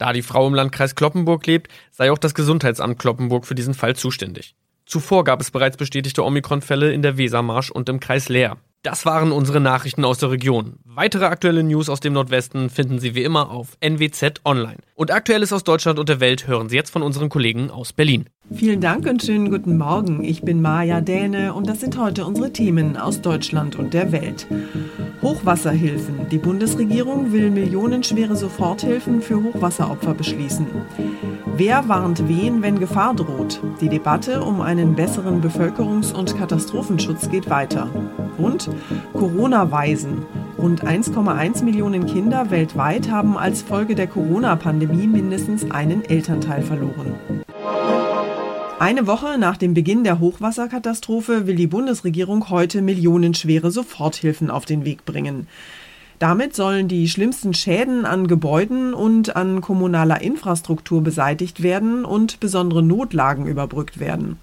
Da die Frau im Landkreis Kloppenburg lebt, sei auch das Gesundheitsamt Kloppenburg für diesen Fall zuständig. Zuvor gab es bereits bestätigte Omikron-Fälle in der Wesermarsch und im Kreis Leer. Das waren unsere Nachrichten aus der Region. Weitere aktuelle News aus dem Nordwesten finden Sie wie immer auf NWZ Online. Und Aktuelles aus Deutschland und der Welt hören Sie jetzt von unseren Kollegen aus Berlin. Vielen Dank und schönen guten Morgen. Ich bin Maja Däne und das sind heute unsere Themen aus Deutschland und der Welt. Hochwasserhilfen. Die Bundesregierung will millionenschwere Soforthilfen für Hochwasseropfer beschließen. Wer warnt wen, wenn Gefahr droht? Die Debatte um einen besseren Bevölkerungs- und Katastrophenschutz geht weiter. Und Corona-Weisen. Rund 1,1 Millionen Kinder weltweit haben als Folge der Corona-Pandemie mindestens einen Elternteil verloren. Eine Woche nach dem Beginn der Hochwasserkatastrophe will die Bundesregierung heute millionenschwere Soforthilfen auf den Weg bringen. Damit sollen die schlimmsten Schäden an Gebäuden und an kommunaler Infrastruktur beseitigt werden und besondere Notlagen überbrückt werden.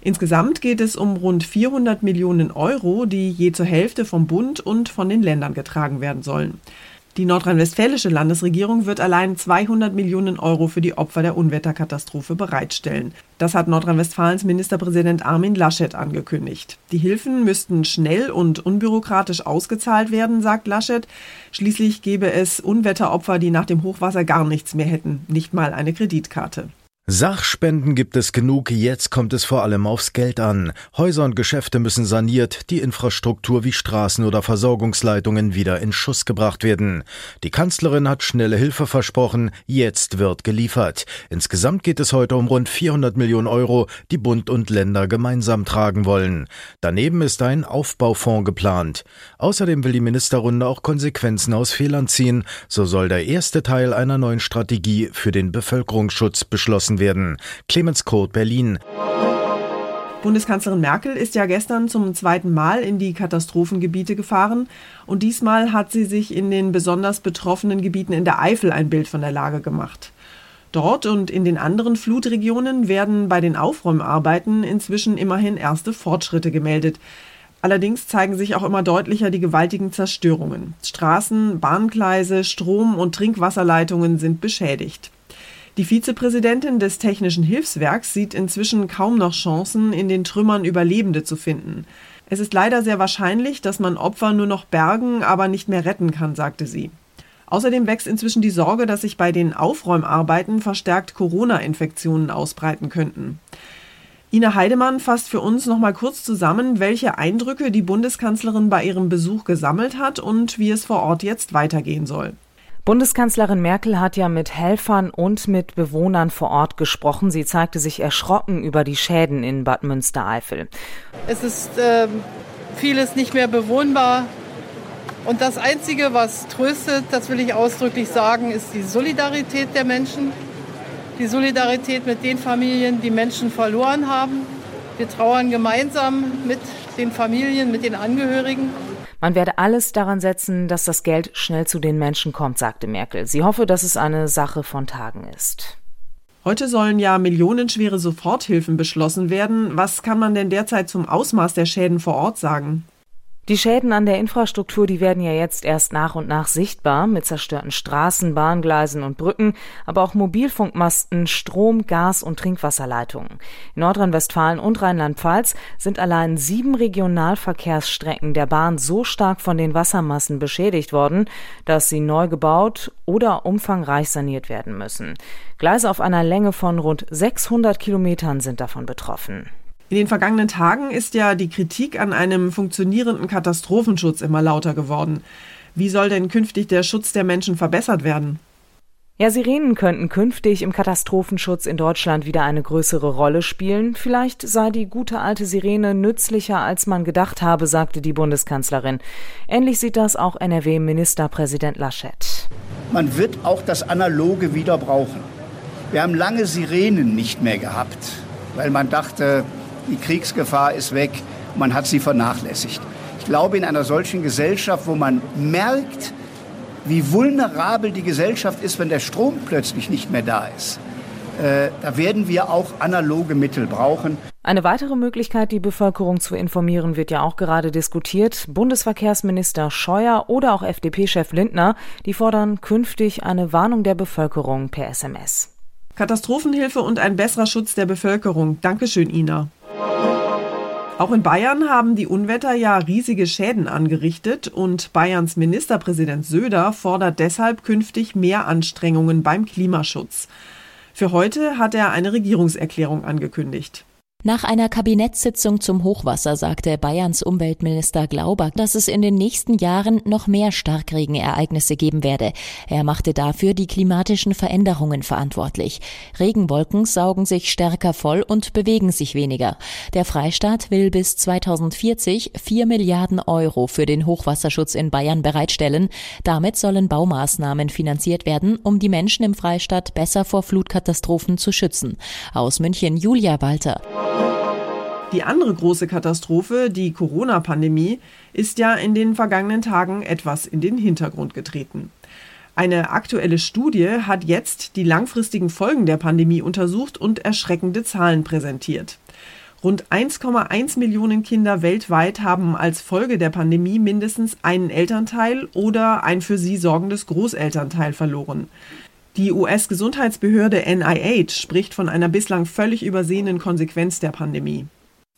Insgesamt geht es um rund 400 Millionen Euro, die je zur Hälfte vom Bund und von den Ländern getragen werden sollen. Die nordrhein-westfälische Landesregierung wird allein 200 Millionen Euro für die Opfer der Unwetterkatastrophe bereitstellen. Das hat Nordrhein-Westfalens Ministerpräsident Armin Laschet angekündigt. Die Hilfen müssten schnell und unbürokratisch ausgezahlt werden, sagt Laschet. Schließlich gäbe es Unwetteropfer, die nach dem Hochwasser gar nichts mehr hätten, nicht mal eine Kreditkarte. Sachspenden gibt es genug, jetzt kommt es vor allem aufs Geld an. Häuser und Geschäfte müssen saniert, die Infrastruktur wie Straßen oder Versorgungsleitungen wieder in Schuss gebracht werden. Die Kanzlerin hat schnelle Hilfe versprochen, jetzt wird geliefert. Insgesamt geht es heute um rund 400 Millionen Euro, die Bund und Länder gemeinsam tragen wollen. Daneben ist ein Aufbaufonds geplant. Außerdem will die Ministerrunde auch Konsequenzen aus Fehlern ziehen. So soll der erste Teil einer neuen Strategie für den Bevölkerungsschutz beschlossen werden. Clemens Kurt, Berlin. Bundeskanzlerin Merkel ist ja gestern zum zweiten Mal in die Katastrophengebiete gefahren und diesmal hat sie sich in den besonders betroffenen Gebieten in der Eifel ein Bild von der Lage gemacht. Dort und in den anderen Flutregionen werden bei den Aufräumarbeiten inzwischen immerhin erste Fortschritte gemeldet. Allerdings zeigen sich auch immer deutlicher die gewaltigen Zerstörungen. Straßen, Bahngleise, Strom- und Trinkwasserleitungen sind beschädigt. Die Vizepräsidentin des Technischen Hilfswerks sieht inzwischen kaum noch Chancen, in den Trümmern Überlebende zu finden. Es ist leider sehr wahrscheinlich, dass man Opfer nur noch bergen, aber nicht mehr retten kann, sagte sie. Außerdem wächst inzwischen die Sorge, dass sich bei den Aufräumarbeiten verstärkt Corona-Infektionen ausbreiten könnten. Ina Heidemann fasst für uns noch mal kurz zusammen, welche Eindrücke die Bundeskanzlerin bei ihrem Besuch gesammelt hat und wie es vor Ort jetzt weitergehen soll. Bundeskanzlerin Merkel hat ja mit Helfern und mit Bewohnern vor Ort gesprochen. Sie zeigte sich erschrocken über die Schäden in Bad Münstereifel. Es ist äh, vieles nicht mehr bewohnbar. Und das Einzige, was tröstet, das will ich ausdrücklich sagen, ist die Solidarität der Menschen. Die Solidarität mit den Familien, die Menschen verloren haben. Wir trauern gemeinsam mit den Familien, mit den Angehörigen. Man werde alles daran setzen, dass das Geld schnell zu den Menschen kommt, sagte Merkel. Sie hoffe, dass es eine Sache von Tagen ist. Heute sollen ja millionenschwere Soforthilfen beschlossen werden. Was kann man denn derzeit zum Ausmaß der Schäden vor Ort sagen? Die Schäden an der Infrastruktur, die werden ja jetzt erst nach und nach sichtbar mit zerstörten Straßen, Bahngleisen und Brücken, aber auch Mobilfunkmasten, Strom, Gas und Trinkwasserleitungen. In Nordrhein-Westfalen und Rheinland-Pfalz sind allein sieben Regionalverkehrsstrecken der Bahn so stark von den Wassermassen beschädigt worden, dass sie neu gebaut oder umfangreich saniert werden müssen. Gleise auf einer Länge von rund 600 Kilometern sind davon betroffen. In den vergangenen Tagen ist ja die Kritik an einem funktionierenden Katastrophenschutz immer lauter geworden. Wie soll denn künftig der Schutz der Menschen verbessert werden? Ja, Sirenen könnten künftig im Katastrophenschutz in Deutschland wieder eine größere Rolle spielen. Vielleicht sei die gute alte Sirene nützlicher, als man gedacht habe, sagte die Bundeskanzlerin. Ähnlich sieht das auch NRW-Ministerpräsident Laschet. Man wird auch das Analoge wieder brauchen. Wir haben lange Sirenen nicht mehr gehabt, weil man dachte, die Kriegsgefahr ist weg, man hat sie vernachlässigt. Ich glaube, in einer solchen Gesellschaft, wo man merkt, wie vulnerabel die Gesellschaft ist, wenn der Strom plötzlich nicht mehr da ist, äh, da werden wir auch analoge Mittel brauchen. Eine weitere Möglichkeit, die Bevölkerung zu informieren, wird ja auch gerade diskutiert. Bundesverkehrsminister Scheuer oder auch FDP-Chef Lindner, die fordern künftig eine Warnung der Bevölkerung per SMS. Katastrophenhilfe und ein besserer Schutz der Bevölkerung. Dankeschön, Ina. Auch in Bayern haben die Unwetter ja riesige Schäden angerichtet und Bayerns Ministerpräsident Söder fordert deshalb künftig mehr Anstrengungen beim Klimaschutz. Für heute hat er eine Regierungserklärung angekündigt. Nach einer Kabinettssitzung zum Hochwasser sagte Bayerns Umweltminister Glauber, dass es in den nächsten Jahren noch mehr Starkregenereignisse geben werde. Er machte dafür die klimatischen Veränderungen verantwortlich. Regenwolken saugen sich stärker voll und bewegen sich weniger. Der Freistaat will bis 2040 4 Milliarden Euro für den Hochwasserschutz in Bayern bereitstellen. Damit sollen Baumaßnahmen finanziert werden, um die Menschen im Freistaat besser vor Flutkatastrophen zu schützen. Aus München Julia Walter. Die andere große Katastrophe, die Corona-Pandemie, ist ja in den vergangenen Tagen etwas in den Hintergrund getreten. Eine aktuelle Studie hat jetzt die langfristigen Folgen der Pandemie untersucht und erschreckende Zahlen präsentiert. Rund 1,1 Millionen Kinder weltweit haben als Folge der Pandemie mindestens einen Elternteil oder ein für sie sorgendes Großelternteil verloren. Die US-Gesundheitsbehörde NIH spricht von einer bislang völlig übersehenen Konsequenz der Pandemie.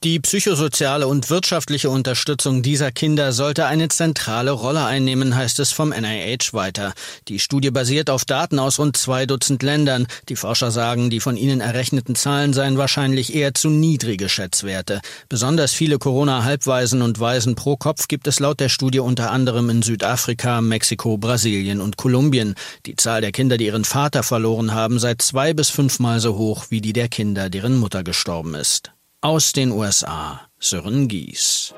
Die psychosoziale und wirtschaftliche Unterstützung dieser Kinder sollte eine zentrale Rolle einnehmen, heißt es vom NIH weiter. Die Studie basiert auf Daten aus rund zwei Dutzend Ländern. Die Forscher sagen, die von ihnen errechneten Zahlen seien wahrscheinlich eher zu niedrige Schätzwerte. Besonders viele Corona-Halbwaisen und Waisen pro Kopf gibt es laut der Studie unter anderem in Südafrika, Mexiko, Brasilien und Kolumbien. Die Zahl der Kinder, die ihren Vater verloren haben, sei zwei bis fünfmal so hoch wie die der Kinder, deren Mutter gestorben ist. Aus den USA, Sören Gies.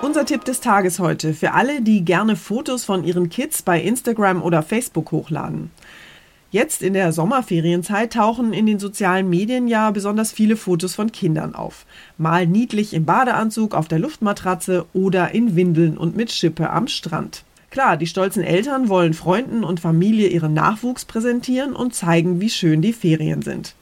Unser Tipp des Tages heute für alle, die gerne Fotos von ihren Kids bei Instagram oder Facebook hochladen. Jetzt in der Sommerferienzeit tauchen in den sozialen Medien ja besonders viele Fotos von Kindern auf. Mal niedlich im Badeanzug auf der Luftmatratze oder in Windeln und mit Schippe am Strand. Klar, die stolzen Eltern wollen Freunden und Familie ihren Nachwuchs präsentieren und zeigen, wie schön die Ferien sind.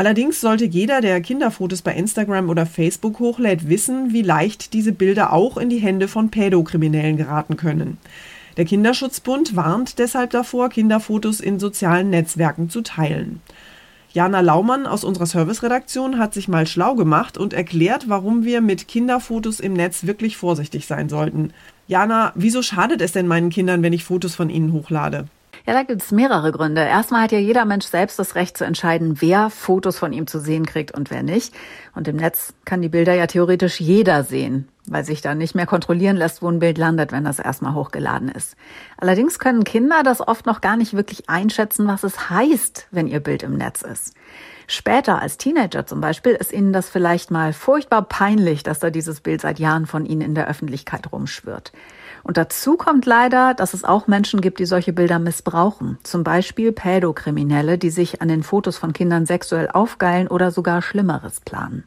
Allerdings sollte jeder, der Kinderfotos bei Instagram oder Facebook hochlädt, wissen, wie leicht diese Bilder auch in die Hände von Pädokriminellen geraten können. Der Kinderschutzbund warnt deshalb davor, Kinderfotos in sozialen Netzwerken zu teilen. Jana Laumann aus unserer Serviceredaktion hat sich mal schlau gemacht und erklärt, warum wir mit Kinderfotos im Netz wirklich vorsichtig sein sollten. Jana, wieso schadet es denn meinen Kindern, wenn ich Fotos von ihnen hochlade? Ja, da gibt es mehrere Gründe. Erstmal hat ja jeder Mensch selbst das Recht zu entscheiden, wer Fotos von ihm zu sehen kriegt und wer nicht. Und im Netz kann die Bilder ja theoretisch jeder sehen. Weil sich dann nicht mehr kontrollieren lässt, wo ein Bild landet, wenn das erstmal hochgeladen ist. Allerdings können Kinder das oft noch gar nicht wirklich einschätzen, was es heißt, wenn ihr Bild im Netz ist. Später als Teenager zum Beispiel ist ihnen das vielleicht mal furchtbar peinlich, dass da dieses Bild seit Jahren von ihnen in der Öffentlichkeit rumschwirrt. Und dazu kommt leider, dass es auch Menschen gibt, die solche Bilder missbrauchen. Zum Beispiel Pädokriminelle, die sich an den Fotos von Kindern sexuell aufgeilen oder sogar Schlimmeres planen.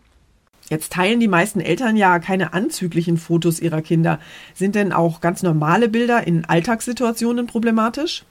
Jetzt teilen die meisten Eltern ja keine anzüglichen Fotos ihrer Kinder. Sind denn auch ganz normale Bilder in Alltagssituationen problematisch?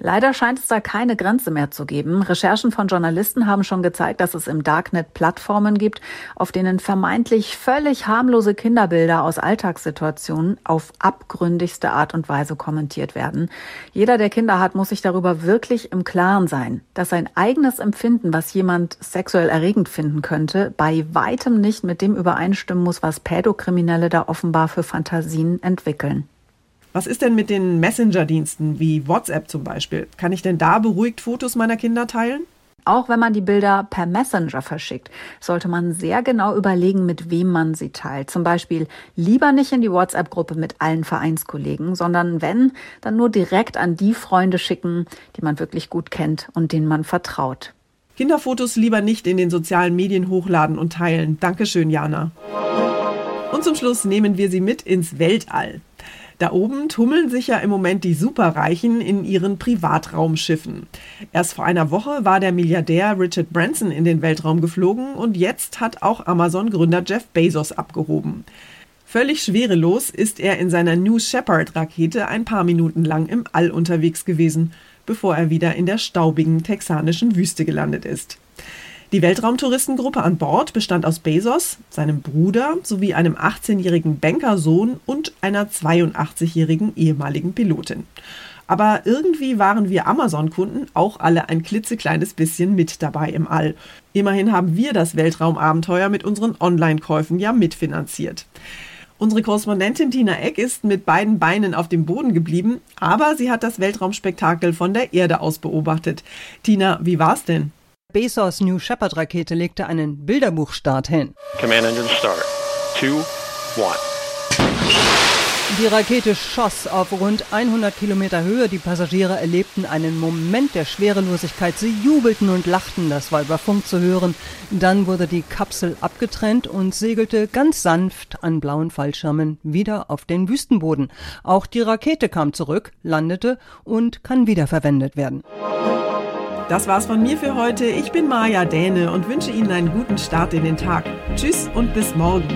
Leider scheint es da keine Grenze mehr zu geben. Recherchen von Journalisten haben schon gezeigt, dass es im Darknet Plattformen gibt, auf denen vermeintlich völlig harmlose Kinderbilder aus Alltagssituationen auf abgründigste Art und Weise kommentiert werden. Jeder, der Kinder hat, muss sich darüber wirklich im Klaren sein, dass sein eigenes Empfinden, was jemand sexuell erregend finden könnte, bei weitem nicht mit dem übereinstimmen muss, was Pädokriminelle da offenbar für Fantasien entwickeln. Was ist denn mit den Messenger-Diensten wie WhatsApp zum Beispiel? Kann ich denn da beruhigt Fotos meiner Kinder teilen? Auch wenn man die Bilder per Messenger verschickt, sollte man sehr genau überlegen, mit wem man sie teilt. Zum Beispiel lieber nicht in die WhatsApp-Gruppe mit allen Vereinskollegen, sondern wenn, dann nur direkt an die Freunde schicken, die man wirklich gut kennt und denen man vertraut. Kinderfotos lieber nicht in den sozialen Medien hochladen und teilen. Dankeschön, Jana. Und zum Schluss nehmen wir Sie mit ins Weltall. Da oben tummeln sich ja im Moment die Superreichen in ihren Privatraumschiffen. Erst vor einer Woche war der Milliardär Richard Branson in den Weltraum geflogen und jetzt hat auch Amazon-Gründer Jeff Bezos abgehoben. Völlig schwerelos ist er in seiner New Shepard-Rakete ein paar Minuten lang im All unterwegs gewesen, bevor er wieder in der staubigen texanischen Wüste gelandet ist. Die Weltraumtouristengruppe an Bord bestand aus Bezos, seinem Bruder sowie einem 18-jährigen Bankersohn und einer 82-jährigen ehemaligen Pilotin. Aber irgendwie waren wir Amazon-Kunden auch alle ein klitzekleines bisschen mit dabei im All. Immerhin haben wir das Weltraumabenteuer mit unseren Online-Käufen ja mitfinanziert. Unsere Korrespondentin Tina Eck ist mit beiden Beinen auf dem Boden geblieben, aber sie hat das Weltraumspektakel von der Erde aus beobachtet. Tina, wie war's denn? Bezos New Shepard Rakete legte einen Bilderbuchstart hin. Command Engine Start. Two, one. Die Rakete schoss auf rund 100 Kilometer Höhe. Die Passagiere erlebten einen Moment der Schwerelosigkeit. Sie jubelten und lachten, das war über Funk zu hören. Dann wurde die Kapsel abgetrennt und segelte ganz sanft an blauen Fallschirmen wieder auf den Wüstenboden. Auch die Rakete kam zurück, landete und kann wiederverwendet werden. Das war's von mir für heute. Ich bin Maja Däne und wünsche Ihnen einen guten Start in den Tag. Tschüss und bis morgen.